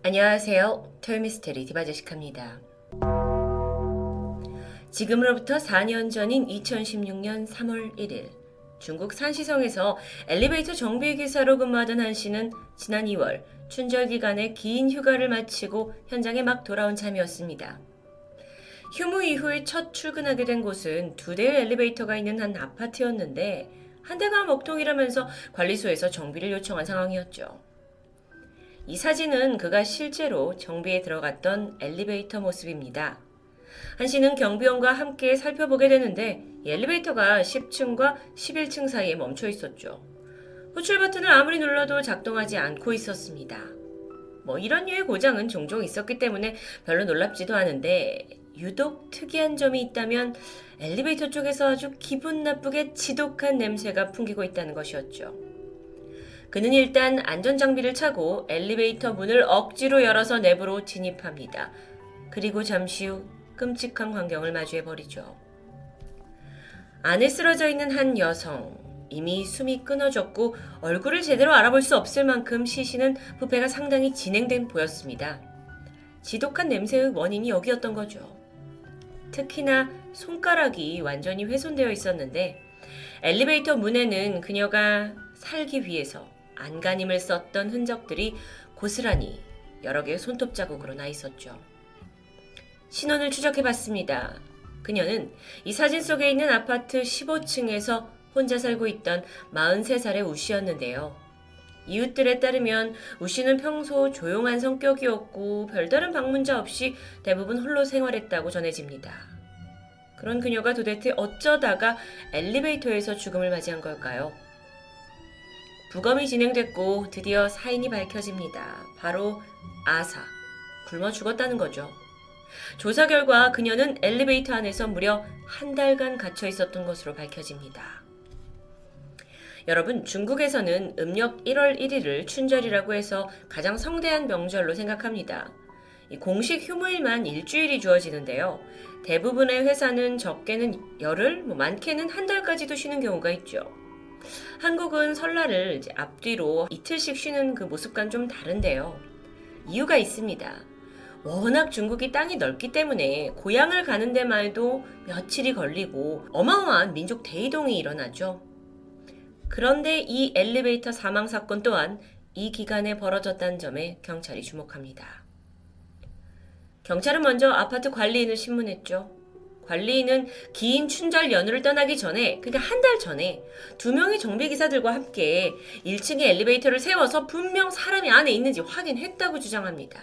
안녕하세요. 토요미스테리 디바제식합니다. 지금으로부터 4년 전인 2016년 3월 1일 중국 산시성에서 엘리베이터 정비 기사로 근무하던 한 씨는 지난 2월 춘절 기간에 긴 휴가를 마치고 현장에 막 돌아온 참이었습니다. 휴무 이후에 첫 출근하게 된 곳은 두 대의 엘리베이터가 있는 한 아파트였는데 한 대가 먹통이라면서 관리소에서 정비를 요청한 상황이었죠. 이 사진은 그가 실제로 정비에 들어갔던 엘리베이터 모습입니다. 한 씨는 경비원과 함께 살펴보게 되는데 엘리베이터가 10층과 11층 사이에 멈춰 있었죠. 호출 버튼을 아무리 눌러도 작동하지 않고 있었습니다. 뭐 이런 류의 고장은 종종 있었기 때문에 별로 놀랍지도 않은데 유독 특이한 점이 있다면 엘리베이터 쪽에서 아주 기분 나쁘게 지독한 냄새가 풍기고 있다는 것이었죠. 그는 일단 안전장비를 차고 엘리베이터 문을 억지로 열어서 내부로 진입합니다. 그리고 잠시 후 끔찍한 광경을 마주해버리죠. 안에 쓰러져 있는 한 여성. 이미 숨이 끊어졌고 얼굴을 제대로 알아볼 수 없을 만큼 시신은 부패가 상당히 진행된 보였습니다. 지독한 냄새의 원인이 여기였던 거죠. 특히나 손가락이 완전히 훼손되어 있었는데 엘리베이터 문에는 그녀가 살기 위해서 안간힘을 썼던 흔적들이 고스란히 여러 개의 손톱 자국으로 나 있었죠. 신원을 추적해 봤습니다. 그녀는 이 사진 속에 있는 아파트 15층에서 혼자 살고 있던 43살의 우 씨였는데요. 이웃들에 따르면 우 씨는 평소 조용한 성격이었고 별다른 방문자 없이 대부분 홀로 생활했다고 전해집니다. 그런 그녀가 도대체 어쩌다가 엘리베이터에서 죽음을 맞이한 걸까요? 부검이 진행됐고 드디어 사인이 밝혀집니다. 바로 아사. 굶어 죽었다는 거죠. 조사 결과 그녀는 엘리베이터 안에서 무려 한 달간 갇혀 있었던 것으로 밝혀집니다. 여러분, 중국에서는 음력 1월 1일을 춘절이라고 해서 가장 성대한 명절로 생각합니다. 공식 휴무일만 일주일이 주어지는데요. 대부분의 회사는 적게는 열흘, 뭐 많게는 한 달까지도 쉬는 경우가 있죠. 한국은 설날을 앞뒤로 이틀씩 쉬는 그 모습과는 좀 다른데요. 이유가 있습니다. 워낙 중국이 땅이 넓기 때문에 고향을 가는 데만 해도 며칠이 걸리고 어마어마한 민족 대이동이 일어나죠. 그런데 이 엘리베이터 사망 사건 또한 이 기간에 벌어졌다는 점에 경찰이 주목합니다. 경찰은 먼저 아파트 관리인을 신문했죠. 관리인은 긴 춘절 연휴를 떠나기 전에, 그러니까 한 달 전에 두 명의 정비 기사들과 함께 1층에 엘리베이터를 세워서 분명 사람이 안에 있는지 확인했다고 주장합니다.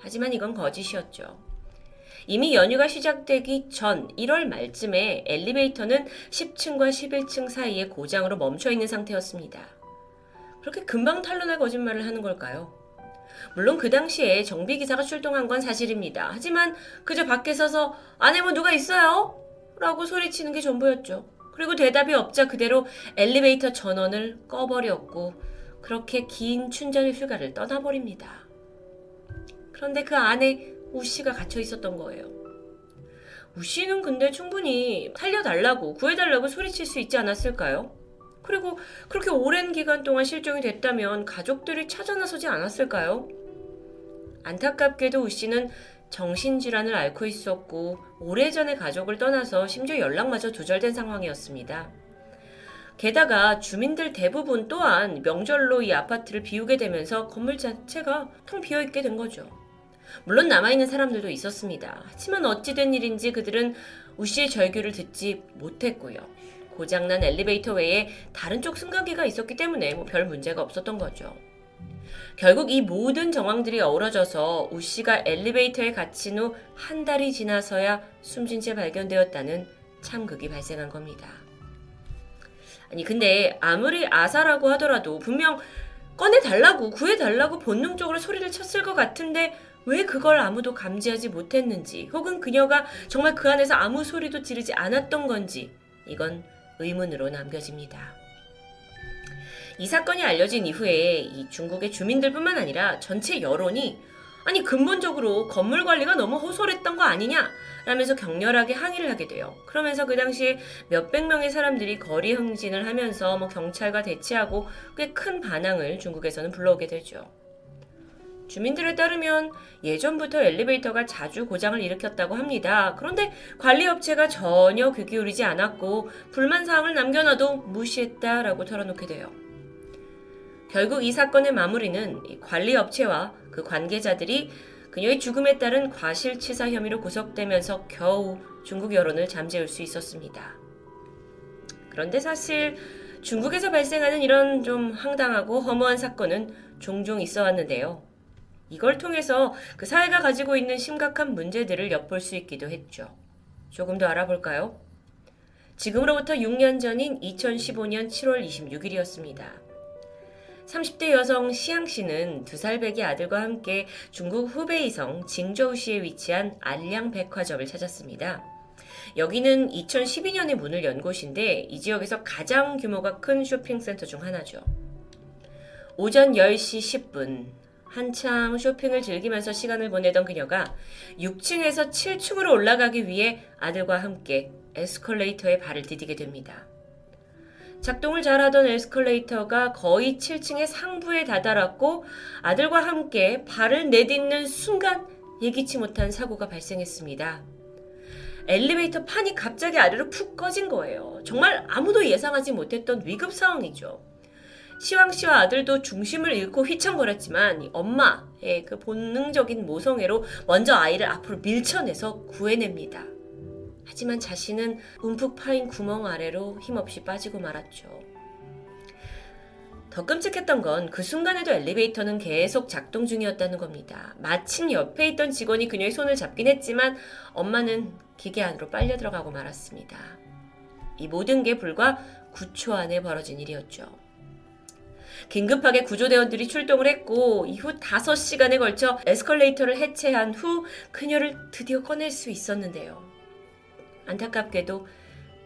하지만 이건 거짓이었죠. 이미 연휴가 시작되기 전 1월 말쯤에 엘리베이터는 10층과 11층 사이에 고장으로 멈춰 있는 상태였습니다. 그렇게 금방 탄로날 거짓말을 하는 걸까요? 물론 그 당시에 정비기사가 출동한 건 사실입니다. 하지만 그저 밖에 서서 안에 뭐 누가 있어요? 라고 소리치는 게 전부였죠. 그리고 대답이 없자 그대로 엘리베이터 전원을 꺼버렸고 그렇게 긴 춘절 휴가를 떠나버립니다. 그런데 그 안에 우씨가 갇혀 있었던 거예요. 우씨는 근데 충분히 살려달라고 구해달라고 소리칠 수 있지 않았을까요? 그리고 그렇게 오랜 기간 동안 실종이 됐다면 가족들이 찾아 나서지 않았을까요? 안타깝게도 우 씨는 정신질환을 앓고 있었고 오래전에 가족을 떠나서 심지어 연락마저 두절된 상황이었습니다. 게다가 주민들 대부분 또한 명절로 이 아파트를 비우게 되면서 건물 자체가 텅 비어 있게 된 거죠. 물론 남아있는 사람들도 있었습니다. 하지만 어찌된 일인지 그들은 우 씨의 절규를 듣지 못했고요. 고장난 엘리베이터 외에 다른 쪽 승강기가 있었기 때문에 뭐 별 문제가 없었던 거죠. 결국 이 모든 정황들이 어우러져서 우 씨가 엘리베이터에 갇힌 후 한 달이 지나서야 숨진 채 발견되었다는 참극이 발생한 겁니다. 아니 근데 아무리 아사라고 하더라도 분명 꺼내달라고 구해달라고 본능적으로 소리를 쳤을 것 같은데 왜 그걸 아무도 감지하지 못했는지 혹은 그녀가 정말 그 안에서 아무 소리도 지르지 않았던 건지 이건 의문으로 남겨집니다. 이 사건이 알려진 이후에 이 중국의 주민들뿐만 아니라 전체 여론이 아니 근본적으로 건물 관리가 너무 허술했던 거 아니냐 라면서 격렬하게 항의를 하게 돼요. 그러면서 그 당시에 몇백 명의 사람들이 거리 행진을 하면서 뭐 경찰과 대치하고 꽤 큰 반항을 중국에서는 불러오게 되죠. 주민들에 따르면 예전부터 엘리베이터가 자주 고장을 일으켰다고 합니다. 그런데 관리업체가 전혀 귀 기울이지 않았고 불만 사항을 남겨놔도 무시했다라고 털어놓게 돼요. 결국 이 사건의 마무리는 관리업체와 그 관계자들이 그녀의 죽음에 따른 과실치사 혐의로 구속되면서 겨우 중국 여론을 잠재울 수 있었습니다. 그런데 사실 중국에서 발생하는 이런 좀 황당하고 허무한 사건은 종종 있어 왔는데요. 이걸 통해서 그 사회가 가지고 있는 심각한 문제들을 엿볼 수 있기도 했죠. 조금 더 알아볼까요? 지금으로부터 6년 전인 2015년 7월 26일이었습니다. 30대 여성 시양 씨는 두 살 배기 아들과 함께 중국 후베이성 징저우시에 위치한 알량 백화점을 찾았습니다. 여기는 2012년에 문을 연 곳인데 이 지역에서 가장 규모가 큰 쇼핑센터 중 하나죠. 오전 10시 10분 한참 쇼핑을 즐기면서 시간을 보내던 그녀가 6층에서 7층으로 올라가기 위해 아들과 함께 에스컬레이터에 발을 디디게 됩니다. 작동을 잘하던 에스컬레이터가 거의 7층의 상부에 다다랐고 아들과 함께 발을 내딛는 순간 예기치 못한 사고가 발생했습니다. 엘리베이터 판이 갑자기 아래로 푹 꺼진 거예요. 정말 아무도 예상하지 못했던 위급 상황이죠. 시왕 씨와 아들도 중심을 잃고 휘청거렸지만 엄마의 그 본능적인 모성애로 먼저 아이를 앞으로 밀쳐내서 구해냅니다. 하지만 자신은 움푹 파인 구멍 아래로 힘없이 빠지고 말았죠. 더 끔찍했던 건 그 순간에도 엘리베이터는 계속 작동 중이었다는 겁니다. 마침 옆에 있던 직원이 그녀의 손을 잡긴 했지만 엄마는 기계 안으로 빨려 들어가고 말았습니다. 이 모든 게 불과 9초 안에 벌어진 일이었죠. 긴급하게 구조대원들이 출동을 했고 이후 5시간에 걸쳐 에스컬레이터를 해체한 후 그녀를 드디어 꺼낼 수 있었는데요. 안타깝게도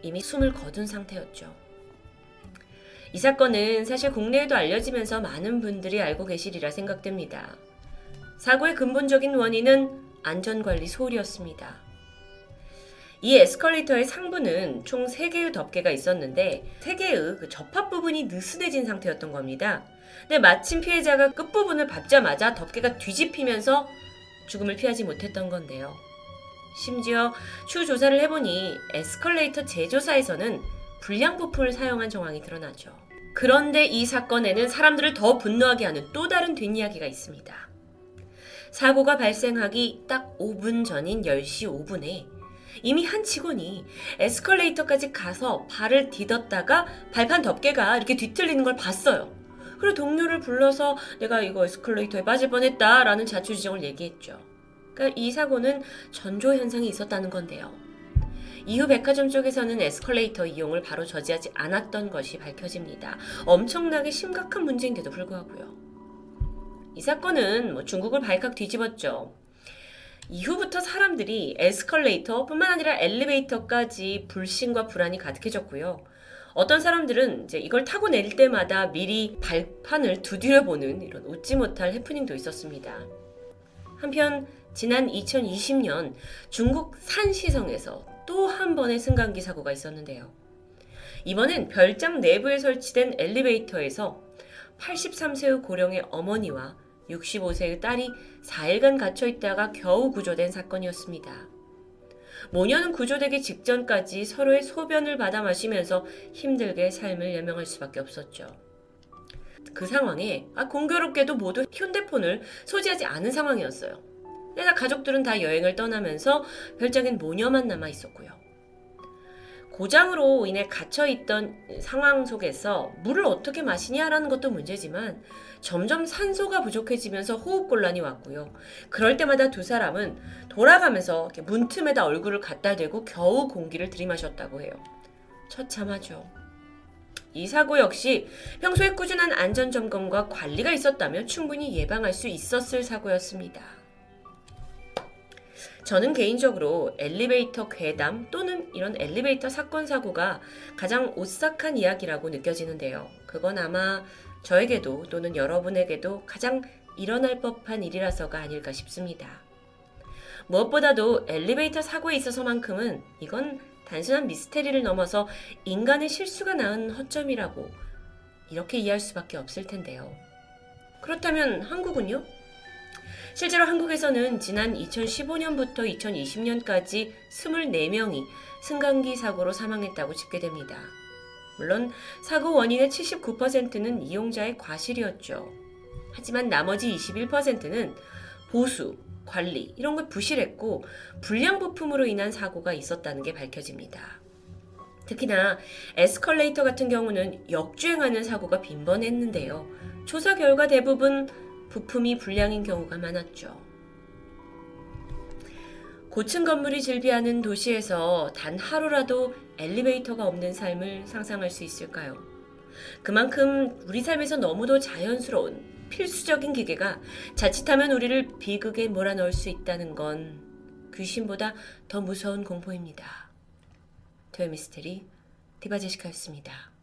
이미 숨을 거둔 상태였죠. 이 사건은 사실 국내에도 알려지면서 많은 분들이 알고 계시리라 생각됩니다. 사고의 근본적인 원인은 안전관리 소홀이었습니다. 이 에스컬레이터의 상부는 총 3개의 덮개가 있었는데 3개의 그 접합 부분이 느슨해진 상태였던 겁니다. 근데 마침 피해자가 끝부분을 밟자마자 덮개가 뒤집히면서 죽음을 피하지 못했던 건데요. 심지어 추후 조사를 해보니 에스컬레이터 제조사에서는 불량 부품을 사용한 정황이 드러나죠. 그런데 이 사건에는 사람들을 더 분노하게 하는 또 다른 뒷이야기가 있습니다. 사고가 발생하기 딱 5분 전인 10시 5분에 이미 한 직원이 에스컬레이터까지 가서 발을 디뎠다가 발판 덮개가 이렇게 뒤틀리는 걸 봤어요. 그리고 동료를 불러서 내가 이거 에스컬레이터에 빠질 뻔했다라는 자초지종을 얘기했죠. 그러니까 이 사고는 전조 현상이 있었다는 건데요. 이후 백화점 쪽에서는 에스컬레이터 이용을 바로 저지하지 않았던 것이 밝혀집니다. 엄청나게 심각한 문제인데도 불구하고요. 이 사건은 뭐 중국을 발칵 뒤집었죠. 이후부터 사람들이 에스컬레이터뿐만 아니라 엘리베이터까지 불신과 불안이 가득해졌고요. 어떤 사람들은 이제 이걸 타고 내릴 때마다 미리 발판을 두드려보는 이런 웃지 못할 해프닝도 있었습니다. 한편 지난 2020년 중국 산시성에서 또 한 번의 승강기 사고가 있었는데요. 이번엔 별장 내부에 설치된 엘리베이터에서 83세의 고령의 어머니와 65세의 딸이 4일간 갇혀 있다가 겨우 구조된 사건이었습니다. 모녀는 구조되기 직전까지 서로의 소변을 받아 마시면서 힘들게 삶을 여명할 수밖에 없었죠. 그 상황에 아, 공교롭게도 모두 휴대폰을 소지하지 않은 상황이었어요. 내가 가족들은 다 여행을 떠나면서 별장엔 모녀만 남아 있었고요. 고장으로 인해 갇혀있던 상황 속에서 물을 어떻게 마시냐라는 것도 문제지만 점점 산소가 부족해지면서 호흡곤란이 왔고요. 그럴 때마다 두 사람은 돌아가면서 문틈에다 얼굴을 갖다 대고 겨우 공기를 들이마셨다고 해요. 처참하죠. 이 사고 역시 평소에 꾸준한 안전점검과 관리가 있었다면 충분히 예방할 수 있었을 사고였습니다. 저는 개인적으로 엘리베이터 괴담 또는 이런 엘리베이터 사건 사고가 가장 오싹한 이야기라고 느껴지는데요. 그건 아마 저에게도 또는 여러분에게도 가장 일어날 법한 일이라서가 아닐까 싶습니다. 무엇보다도 엘리베이터 사고에 있어서만큼은 이건 단순한 미스테리를 넘어서 인간의 실수가 낳은 허점이라고 이렇게 이해할 수밖에 없을 텐데요. 그렇다면 한국은요? 실제로 한국에서는 지난 2015년부터 2020년까지 24명이 승강기 사고로 사망했다고 집계됩니다. 물론 사고 원인의 79%는 이용자의 과실이었죠. 하지만 나머지 21%는 보수, 관리 이런 걸 부실했고 불량 부품으로 인한 사고가 있었다는 게 밝혀집니다. 특히나 에스컬레이터 같은 경우는 역주행하는 사고가 빈번했는데요. 조사 결과 대부분 부품이 불량인 경우가 많았죠. 고층 건물이 즐비하는 도시에서 단 하루라도 엘리베이터가 없는 삶을 상상할 수 있을까요? 그만큼 우리 삶에서 너무도 자연스러운 필수적인 기계가 자칫하면 우리를 비극에 몰아넣을 수 있다는 건 귀신보다 더 무서운 공포입니다. 토요미스테리 디바제시카였습니다.